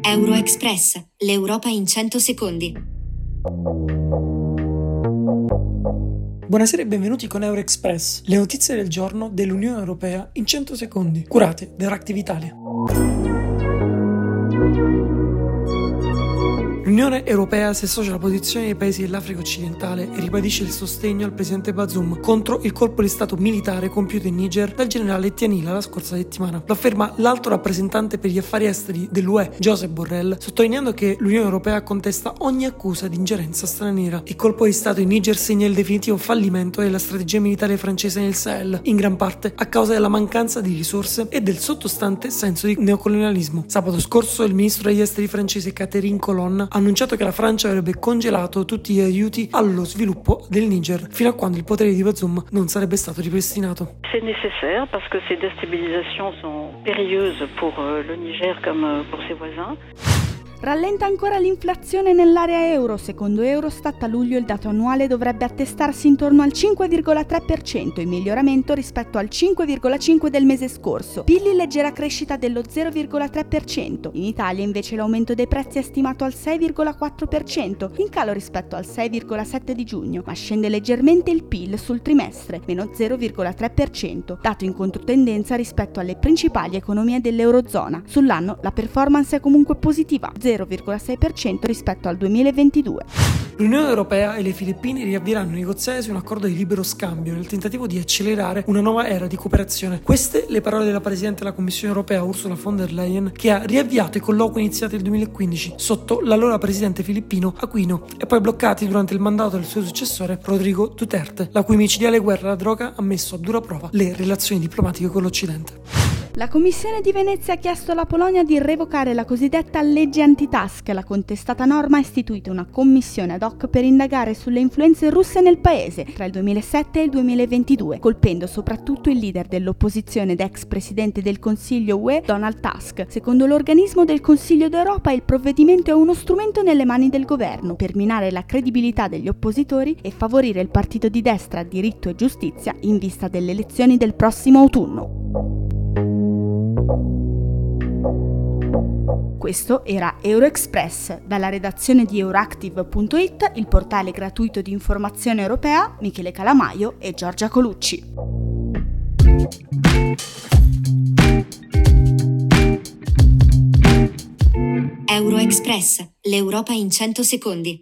Euroexpress, l'Europa in 100 secondi. Buonasera e benvenuti con Euroexpress, le notizie del giorno dell'Unione Europea in 100 secondi, curate da Reactive Italia. L'Unione Europea si associa alla posizione dei paesi dell'Africa occidentale e ribadisce il sostegno al presidente Bazoum contro il colpo di stato militare compiuto in Niger dal generale Tianila la scorsa settimana. Lo afferma l'alto rappresentante per gli affari esteri dell'UE, Joseph Borrell, sottolineando che l'Unione Europea contesta ogni accusa di ingerenza straniera. Il colpo di stato in Niger segna il definitivo fallimento della strategia militare francese nel Sahel, in gran parte a causa della mancanza di risorse e del sottostante senso di neocolonialismo. Sabato scorso il ministro degli esteri francese Catherine Colonna ha annunciato che la Francia avrebbe congelato tutti gli aiuti allo sviluppo del Niger fino a quando il potere di Bazoum non sarebbe stato ripristinato. C'est nécessaire parce que ces déstabilisations sont périlleuses pour euh, le Niger comme euh, pour ses voisins. Rallenta ancora l'inflazione nell'area euro. Secondo Eurostat a luglio il dato annuale dovrebbe attestarsi intorno al 5,3%, in miglioramento rispetto al 5,5% del mese scorso. PIL in leggera crescita dello 0,3%. In Italia invece l'aumento dei prezzi è stimato al 6,4%, in calo rispetto al 6,7% di giugno, ma scende leggermente il PIL sul trimestre, meno 0,3%, dato in controtendenza rispetto alle principali economie dell'Eurozona. Sull'anno la performance è comunque positiva, 0,6% rispetto al 2022. L'Unione Europea e le Filippine riavvieranno i negoziati su un accordo di libero scambio nel tentativo di accelerare una nuova era di cooperazione. Queste le parole della Presidente della Commissione Europea Ursula von der Leyen che ha riavviato i colloqui iniziati nel 2015 sotto l'allora Presidente filippino Aquino e poi bloccati durante il mandato del suo successore Rodrigo Duterte, la cui micidiale guerra alla droga ha messo a dura prova le relazioni diplomatiche con l'Occidente. La Commissione di Venezia ha chiesto alla Polonia di revocare la cosiddetta legge antitasca. La contestata norma ha istituito una commissione ad hoc per indagare sulle influenze russe nel paese tra il 2007 e il 2022, colpendo soprattutto il leader dell'opposizione ed ex presidente del Consiglio UE, Donald Tusk. Secondo l'organismo del Consiglio d'Europa, il provvedimento è uno strumento nelle mani del governo per minare la credibilità degli oppositori e favorire il partito di destra diritto e giustizia in vista delle elezioni del prossimo autunno. Questo era Euroexpress, dalla redazione di Euractiv.it, il portale gratuito di informazione europea, Michele Calamaio e Giorgia Colucci. Euroexpress, l'Europa in 100 secondi.